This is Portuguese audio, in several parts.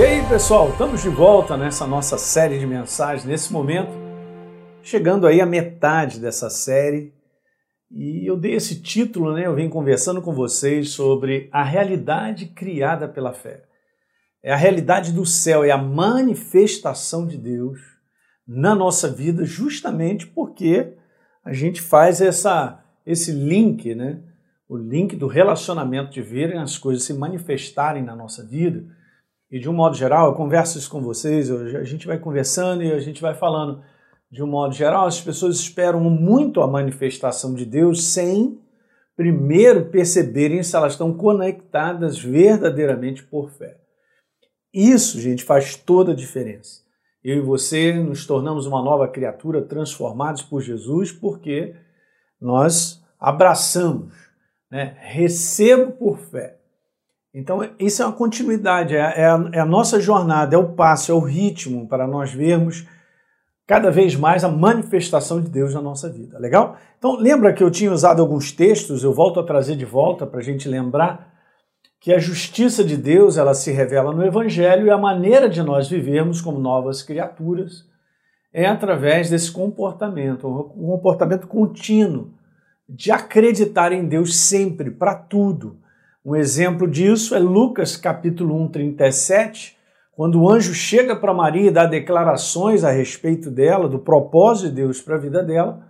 E aí, pessoal, estamos de volta nessa nossa série de mensagens nesse momento, chegando aí à metade dessa série. E eu dei esse título, né? Eu venho conversando com vocês sobre a realidade criada pela fé. É a realidade do céu, é a manifestação de Deus na nossa vida, justamente porque a gente faz essa, esse link, né? O link do relacionamento de verem as coisas se manifestarem na nossa vida. E de um modo geral, eu converso isso com vocês, a gente vai conversando e a gente vai falando. De um modo geral, as pessoas esperam muito a manifestação de Deus sem primeiro perceberem se elas estão conectadas verdadeiramente por fé. Isso, gente, faz toda a diferença. Eu e você nos tornamos uma nova criatura, transformados por Jesus, porque nós abraçamos, né? recebo por fé. Então, isso é uma continuidade, é, é, a, é a nossa jornada, é o passo, é o ritmo para nós vermos cada vez mais a manifestação de Deus na nossa vida. Legal? Então, lembra que eu tinha usado alguns textos, eu volto a trazer de volta para a gente lembrar que a justiça de Deus ela se revela no Evangelho e a maneira de nós vivermos como novas criaturas é através desse comportamento, um comportamento contínuo, de acreditar em Deus sempre, para tudo um exemplo disso é Lucas capítulo 1, 37, quando o anjo chega para Maria e dá declarações a respeito dela, do propósito de Deus para a vida dela,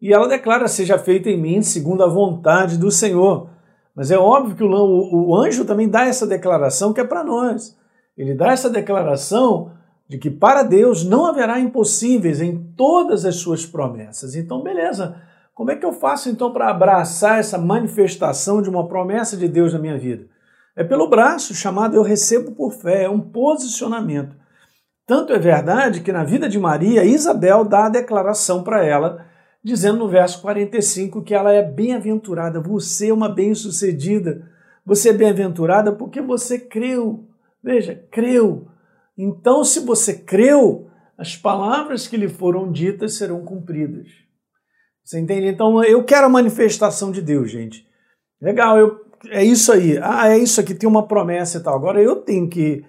e ela declara: Seja feita em mim segundo a vontade do Senhor. Mas é óbvio que o, o anjo também dá essa declaração que é para nós. Ele dá essa declaração de que para Deus não haverá impossíveis em todas as suas promessas. Então, beleza. Como é que eu faço então para abraçar essa manifestação de uma promessa de Deus na minha vida? É pelo braço chamado eu recebo por fé, é um posicionamento. Tanto é verdade que na vida de Maria, Isabel dá a declaração para ela, dizendo no verso 45 que ela é bem-aventurada, você é uma bem-sucedida, você é bem-aventurada porque você creu. Veja, creu. Então, se você creu, as palavras que lhe foram ditas serão cumpridas. Você entende? Então eu quero a manifestação de Deus, gente. Legal, eu, é isso aí. Ah, é isso aqui, tem uma promessa e tal. Agora eu tenho que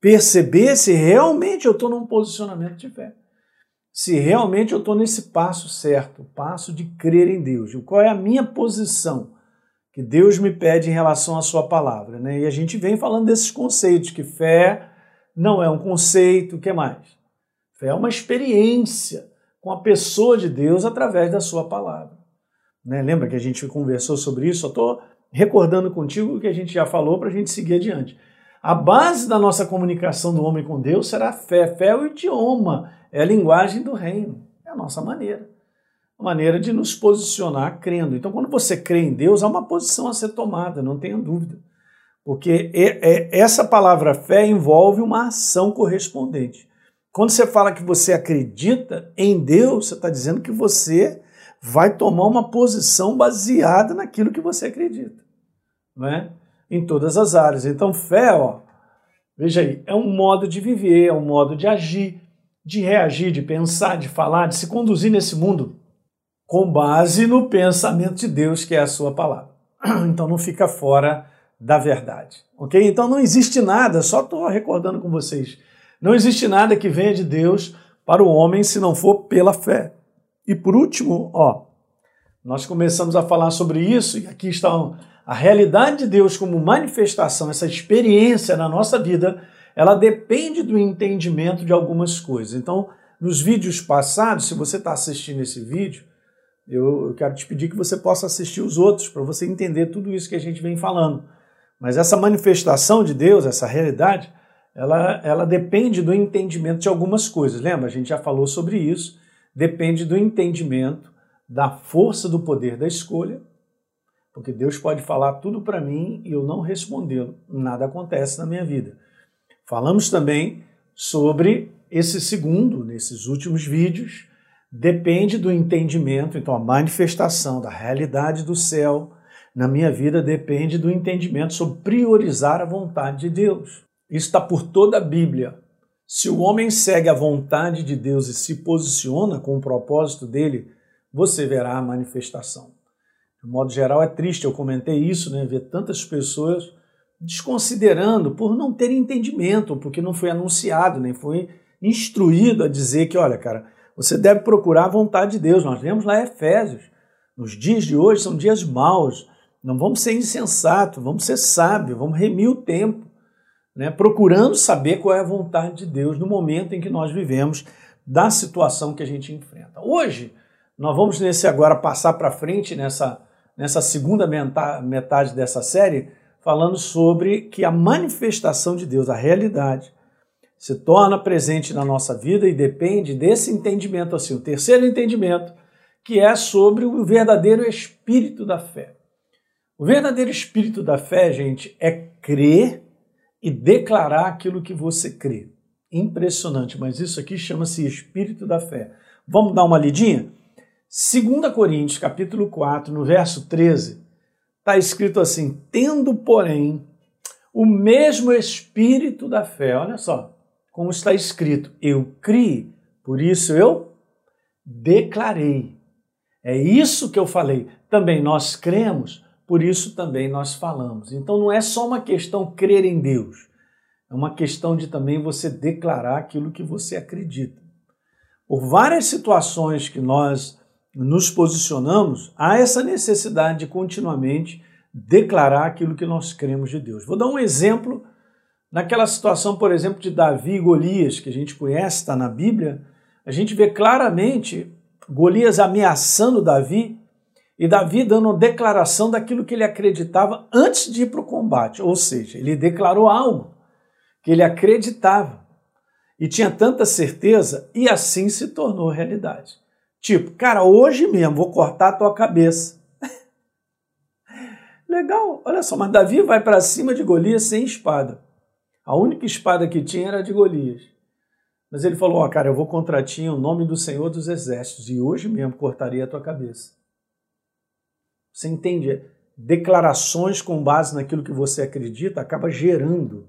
perceber se realmente eu estou num posicionamento de fé. Se realmente eu estou nesse passo certo, passo de crer em Deus. Qual é a minha posição que Deus me pede em relação à sua palavra. Né? E a gente vem falando desses conceitos, que fé não é um conceito, o que mais? Fé é uma experiência com a pessoa de Deus através da sua palavra. Né? Lembra que a gente conversou sobre isso? Eu estou recordando contigo o que a gente já falou para a gente seguir adiante. A base da nossa comunicação do homem com Deus será a fé. Fé é o idioma, é a linguagem do reino, é a nossa maneira. A maneira de nos posicionar crendo. Então, quando você crê em Deus, há uma posição a ser tomada, não tenha dúvida. Porque essa palavra fé envolve uma ação correspondente. Quando você fala que você acredita em Deus, você está dizendo que você vai tomar uma posição baseada naquilo que você acredita, né? Em todas as áreas. Então, fé, ó, veja aí, é um modo de viver, é um modo de agir, de reagir, de pensar, de falar, de se conduzir nesse mundo com base no pensamento de Deus, que é a sua palavra. Então, não fica fora da verdade, ok? Então, não existe nada, só estou recordando com vocês não existe nada que venha de Deus para o homem se não for pela fé. E por último, ó, nós começamos a falar sobre isso e aqui está a realidade de Deus como manifestação, essa experiência na nossa vida, ela depende do entendimento de algumas coisas. Então, nos vídeos passados, se você está assistindo esse vídeo, eu, quero te pedir que você possa assistir os outros para você entender tudo isso que a gente vem falando. Mas essa manifestação de Deus, essa realidade, ela, ela depende do entendimento de algumas coisas. Lembra? A gente já falou sobre isso. Depende do entendimento da força do poder da escolha, porque Deus pode falar tudo para mim e eu não respondê-lo. Nada acontece na minha vida. Falamos também sobre esse segundo, nesses últimos vídeos, depende do entendimento, então a manifestação da realidade do céu na minha vida depende do entendimento sobre priorizar a vontade de Deus. Isso está por toda a Bíblia. Se o homem segue a vontade de Deus e se posiciona com o propósito dele, você verá a manifestação. De modo geral, é triste, eu comentei isso, né? Ver tantas pessoas desconsiderando por não ter entendimento, porque não foi anunciado, nem foi instruído a dizer que, olha, cara, você deve procurar a vontade de Deus. Nós lemos lá Efésios. Nos dias de hoje são dias maus. Não vamos ser insensatos, vamos ser sábios, vamos remir o tempo, né? procurando saber qual é a vontade de Deus no momento em que nós vivemos, da situação que a gente enfrenta. Hoje, nós vamos nesse agora passar para frente nessa, nessa segunda metade dessa série, falando sobre que a manifestação de Deus, a realidade, se torna presente na nossa vida e depende desse entendimento assim, o terceiro entendimento, que é sobre o verdadeiro espírito da fé. O verdadeiro espírito da fé, gente, é crer e declarar aquilo que você crê. Impressionante, mas isso aqui chama-se espírito da fé. Vamos dar uma lidinha? 2 Coríntios, capítulo 4, no verso 13, está escrito assim: tendo, porém, o mesmo espírito da fé. Olha só, como está escrito: eu criei, por isso eu declarei. É isso que eu falei. Também nós cremos, por isso também nós falamos. Então não é só uma questão crer em Deus, é uma questão de também você declarar aquilo que você acredita. Por várias situações que nós nos posicionamos, há essa necessidade de continuamente declarar aquilo que nós cremos de Deus. Vou dar um exemplo Naquela situação, por exemplo, de Davi e Golias, que a gente conhece, está na Bíblia, a gente vê claramente Golias ameaçando Davi e Davi dando declaração daquilo que ele acreditava antes de ir para o combate. Ou seja, ele declarou algo que ele acreditava e tinha tanta certeza e assim se tornou realidade. Tipo, cara, hoje mesmo vou cortar a tua cabeça. Legal, olha só, mas Davi vai para cima de Golias sem espada. A única espada que tinha era de Golias. Mas ele falou: Ó, oh, cara, eu vou contra ti em nome do Senhor dos Exércitos e hoje mesmo cortaria a tua cabeça. Você entende? Declarações com base naquilo que você acredita acaba gerando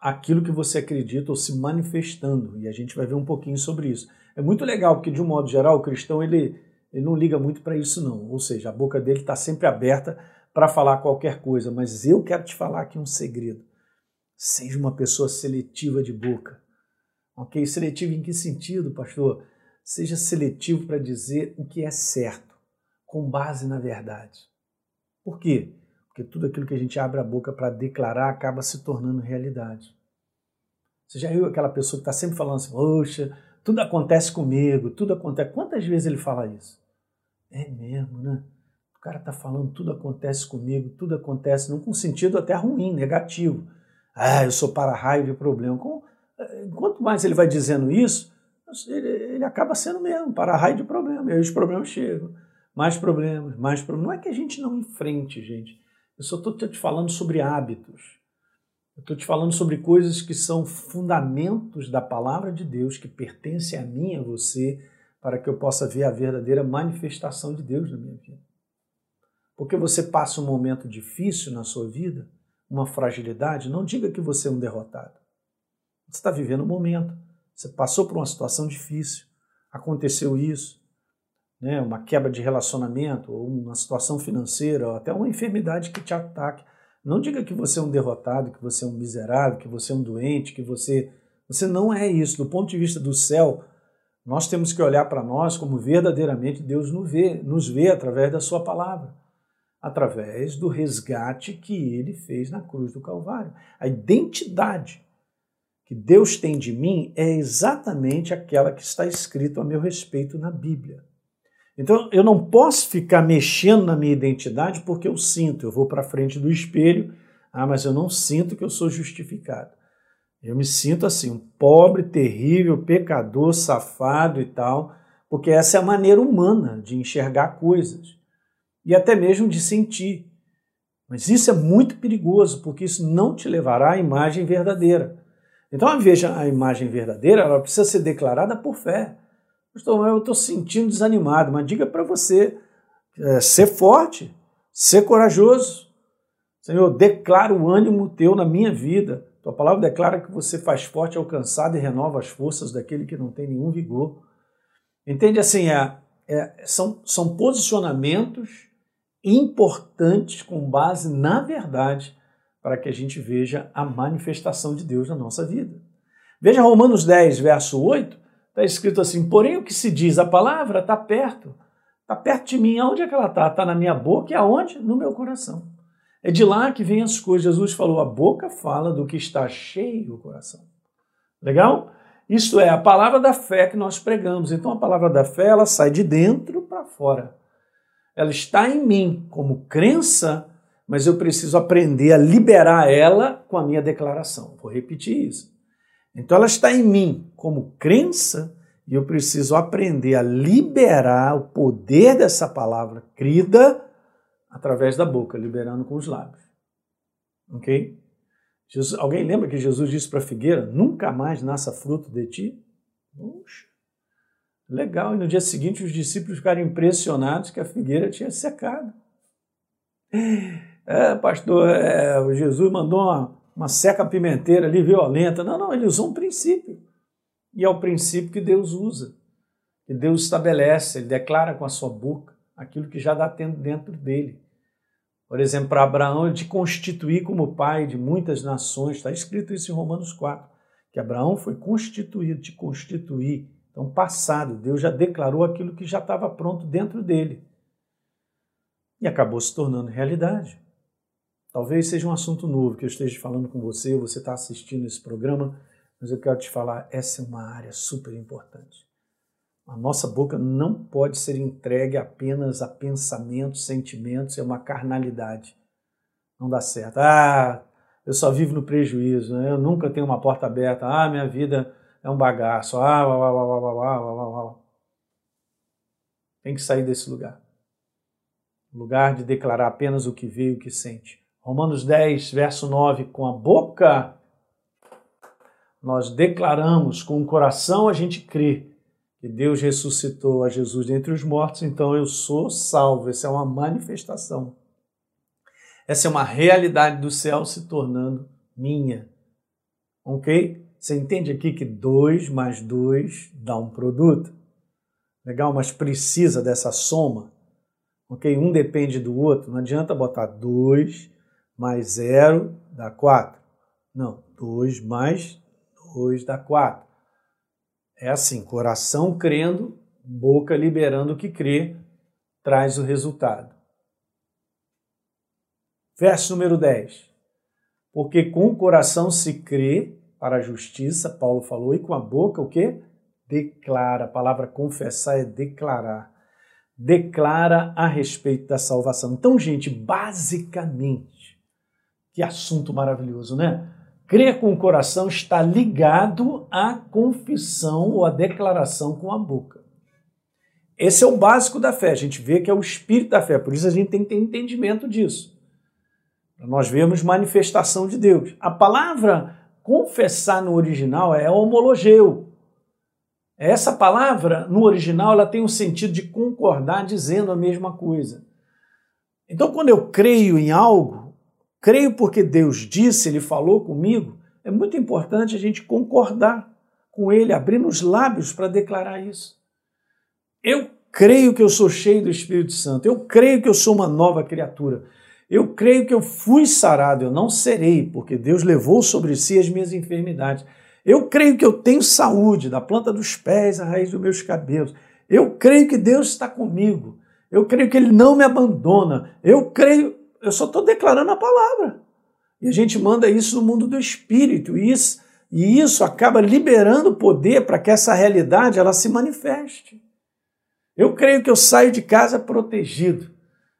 aquilo que você acredita ou se manifestando. E a gente vai ver um pouquinho sobre isso. É muito legal porque, de um modo geral, o cristão ele, ele não liga muito para isso, não. Ou seja, a boca dele está sempre aberta para falar qualquer coisa. Mas eu quero te falar aqui um segredo. Seja uma pessoa seletiva de boca. Ok? Seletivo em que sentido, pastor? Seja seletivo para dizer o que é certo, com base na verdade. Por quê? Porque tudo aquilo que a gente abre a boca para declarar acaba se tornando realidade. Você já viu aquela pessoa que está sempre falando assim, poxa, tudo acontece comigo, tudo acontece. Quantas vezes ele fala isso? É mesmo, né? O cara está falando, tudo acontece comigo, tudo acontece, não com sentido até ruim, negativo ah, eu sou para-raio de problema. Eh, quanto mais ele vai dizendo isso, ele, ele acaba sendo mesmo para-raio de problema. E aí os problemas chegam. Mais problemas, mais problemas. Não é que a gente não enfrente, gente. Eu só estou te falando sobre hábitos. Eu estou te falando sobre coisas que são fundamentos da palavra de Deus, que pertencem a mim a você, para que eu possa ver a verdadeira manifestação de Deus na minha vida. Porque você passa um momento difícil na sua vida, uma fragilidade, não diga que você é um derrotado. Você está vivendo um momento, você passou por uma situação difícil, aconteceu isso, né, uma quebra de relacionamento, ou uma situação financeira, ou até uma enfermidade que te ataque. Não diga que você é um derrotado, que você é um miserável, que você é um doente, que você. Você não é isso. Do ponto de vista do céu, nós temos que olhar para nós como verdadeiramente Deus nos vê, nos vê através da Sua palavra através do resgate que ele fez na cruz do Calvário. A identidade que Deus tem de mim é exatamente aquela que está escrito a meu respeito na Bíblia. Então eu não posso ficar mexendo na minha identidade porque eu sinto, eu vou para frente do espelho, ah, mas eu não sinto que eu sou justificado. Eu me sinto assim, um pobre, terrível, pecador, safado e tal, porque essa é a maneira humana de enxergar coisas e até mesmo de sentir. Mas isso é muito perigoso, porque isso não te levará à imagem verdadeira. Então, veja a imagem verdadeira, ela precisa ser declarada por fé. Pastor, eu estou sentindo desanimado, mas diga para você é, ser forte, ser corajoso. Senhor, declara o ânimo teu na minha vida. Tua palavra declara que você faz forte, alcançado e renova as forças daquele que não tem nenhum vigor. Entende assim? É, é, são, são posicionamentos importantes com base na verdade para que a gente veja a manifestação de Deus na nossa vida. Veja Romanos 10, verso 8, está escrito assim: Porém, o que se diz, a palavra está perto, está perto de mim. Aonde é que ela está? Está na minha boca e aonde? No meu coração. É de lá que vem as coisas. Jesus falou: a boca fala do que está cheio o coração. Legal? Isto é a palavra da fé que nós pregamos. Então a palavra da fé ela sai de dentro para fora. Ela está em mim como crença mas eu preciso aprender a liberar ela com a minha declaração. Vou repetir isso. Então ela está em mim como crença e eu preciso aprender a liberar o poder dessa palavra crida através da boca, liberando com os lábios. Ok? Jesus, alguém lembra que Jesus disse para a figueira: nunca mais nasça fruto de ti? Puxa, legal. E no dia seguinte os discípulos ficaram impressionados que a figueira tinha secado. É, pastor, é, Jesus mandou uma, uma seca pimenteira ali violenta. Não, não, ele usou um princípio. E é o princípio que Deus usa, que Deus estabelece, ele declara com a sua boca aquilo que já dá dentro dele. Por exemplo, para Abraão, ele te constituir como pai de muitas nações. Está escrito isso em Romanos 4, que Abraão foi constituído, te constituir. Então, passado, Deus já declarou aquilo que já estava pronto dentro dele. E acabou se tornando realidade. Talvez seja um assunto novo que eu esteja falando com você, você está assistindo esse programa, mas eu quero te falar, essa é uma área super importante. A nossa boca não pode ser entregue apenas a pensamentos, sentimentos, é uma carnalidade. Não dá certo. Ah, eu só vivo no prejuízo, né? eu nunca tenho uma porta aberta. Ah, minha vida é um bagaço. Ah, uau, uau, uau, uau, uau, uau. Tem que sair desse lugar. Lugar de declarar apenas o que vê e o que sente. Romanos 10, verso 9, com a boca nós declaramos, com o coração a gente crê que Deus ressuscitou a Jesus dentre os mortos, então eu sou salvo. Essa é uma manifestação. Essa é uma realidade do céu se tornando minha. Ok? Você entende aqui que 2 mais 2 dá um produto? Legal, mas precisa dessa soma. Ok? Um depende do outro. Não adianta botar 2 mais 0 dá 4. Não, 2 mais 2 dá 4. É assim, coração crendo, boca liberando o que crê, traz o resultado. Verso número 10. Porque com o coração se crê para a justiça, Paulo falou, e com a boca o que? Declara. A palavra confessar é declarar. Declara a respeito da salvação. Então, gente, basicamente, que assunto maravilhoso, né? Crer com o coração está ligado à confissão ou à declaração com a boca. Esse é o básico da fé. A gente vê que é o espírito da fé, por isso a gente tem que ter entendimento disso. Nós vemos manifestação de Deus. A palavra confessar no original é homologeu. Essa palavra, no original, ela tem o sentido de concordar dizendo a mesma coisa. Então, quando eu creio em algo, creio porque Deus disse, Ele falou comigo, é muito importante a gente concordar com Ele, abrindo os lábios para declarar isso. Eu creio que eu sou cheio do Espírito Santo, eu creio que eu sou uma nova criatura, eu creio que eu fui sarado, eu não serei, porque Deus levou sobre si as minhas enfermidades. Eu creio que eu tenho saúde, da planta dos pés à raiz dos meus cabelos. Eu creio que Deus está comigo. Eu creio que Ele não me abandona. Eu creio eu só estou declarando a palavra. E a gente manda isso no mundo do espírito. E isso, e isso acaba liberando poder para que essa realidade ela se manifeste. Eu creio que eu saio de casa protegido.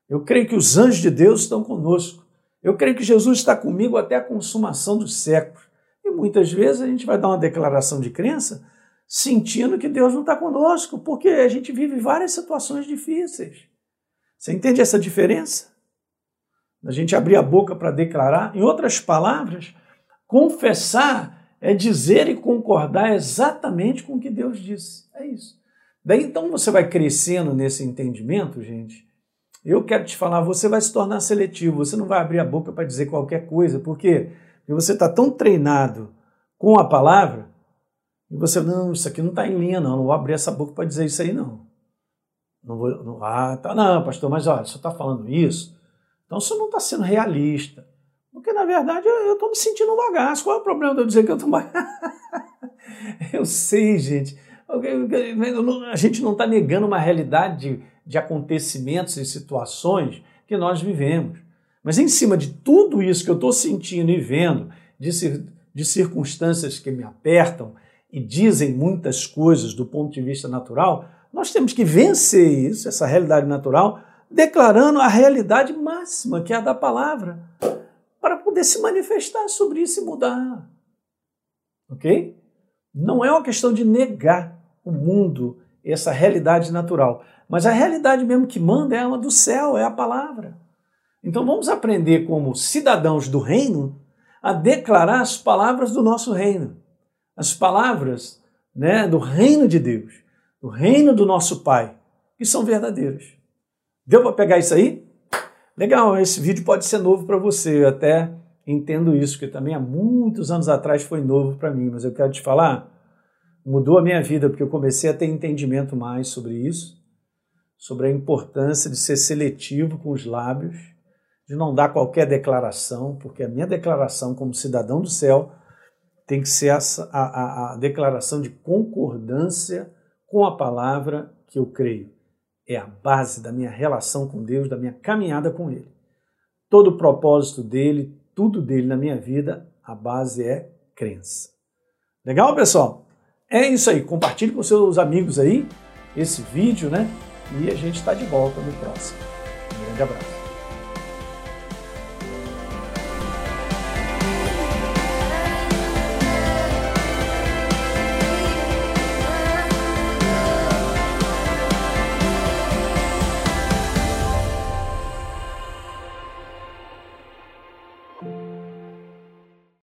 Eu creio que os anjos de Deus estão conosco. Eu creio que Jesus está comigo até a consumação dos séculos. E muitas vezes a gente vai dar uma declaração de crença sentindo que Deus não está conosco, porque a gente vive várias situações difíceis. Você entende essa diferença? A gente abrir a boca para declarar. Em outras palavras, confessar é dizer e concordar exatamente com o que Deus disse. É isso. Daí então você vai crescendo nesse entendimento, gente. Eu quero te falar, você vai se tornar seletivo, você não vai abrir a boca para dizer qualquer coisa, porque você está tão treinado com a palavra e você, não, isso aqui não está em linha, não, não vou abrir essa boca para dizer isso aí, não. Não vou, não, ah, tá, não, pastor, mas olha, você está falando isso, então você não está sendo realista. Porque, na verdade, eu estou me sentindo um bagaço. Qual é o problema de eu dizer que eu estou bagaço? eu sei, gente. A gente não está negando uma realidade de, de acontecimentos e situações que nós vivemos. Mas em cima de tudo isso que eu estou sentindo e vendo, de, de circunstâncias que me apertam e dizem muitas coisas do ponto de vista natural, nós temos que vencer isso, essa realidade natural, declarando a realidade máxima, que é a da palavra, para poder se manifestar sobre isso e mudar. Ok? Não é uma questão de negar o mundo, essa realidade natural, mas a realidade mesmo que manda é a do céu, é a palavra. Então vamos aprender como cidadãos do reino a declarar as palavras do nosso reino, as palavras né, do reino de Deus, do reino do nosso Pai, que são verdadeiras. Deu para pegar isso aí? Legal, esse vídeo pode ser novo para você, eu até entendo isso, que também há muitos anos atrás foi novo para mim, mas eu quero te falar, mudou a minha vida, porque eu comecei a ter entendimento mais sobre isso, sobre a importância de ser seletivo com os lábios, de não dar qualquer declaração, porque a minha declaração como cidadão do céu tem que ser a, a, a declaração de concordância com a palavra que eu creio. É a base da minha relação com Deus, da minha caminhada com Ele. Todo o propósito dele, tudo dele na minha vida, a base é crença. Legal, pessoal? É isso aí. Compartilhe com seus amigos aí esse vídeo, né? E a gente está de volta no próximo. Um grande abraço.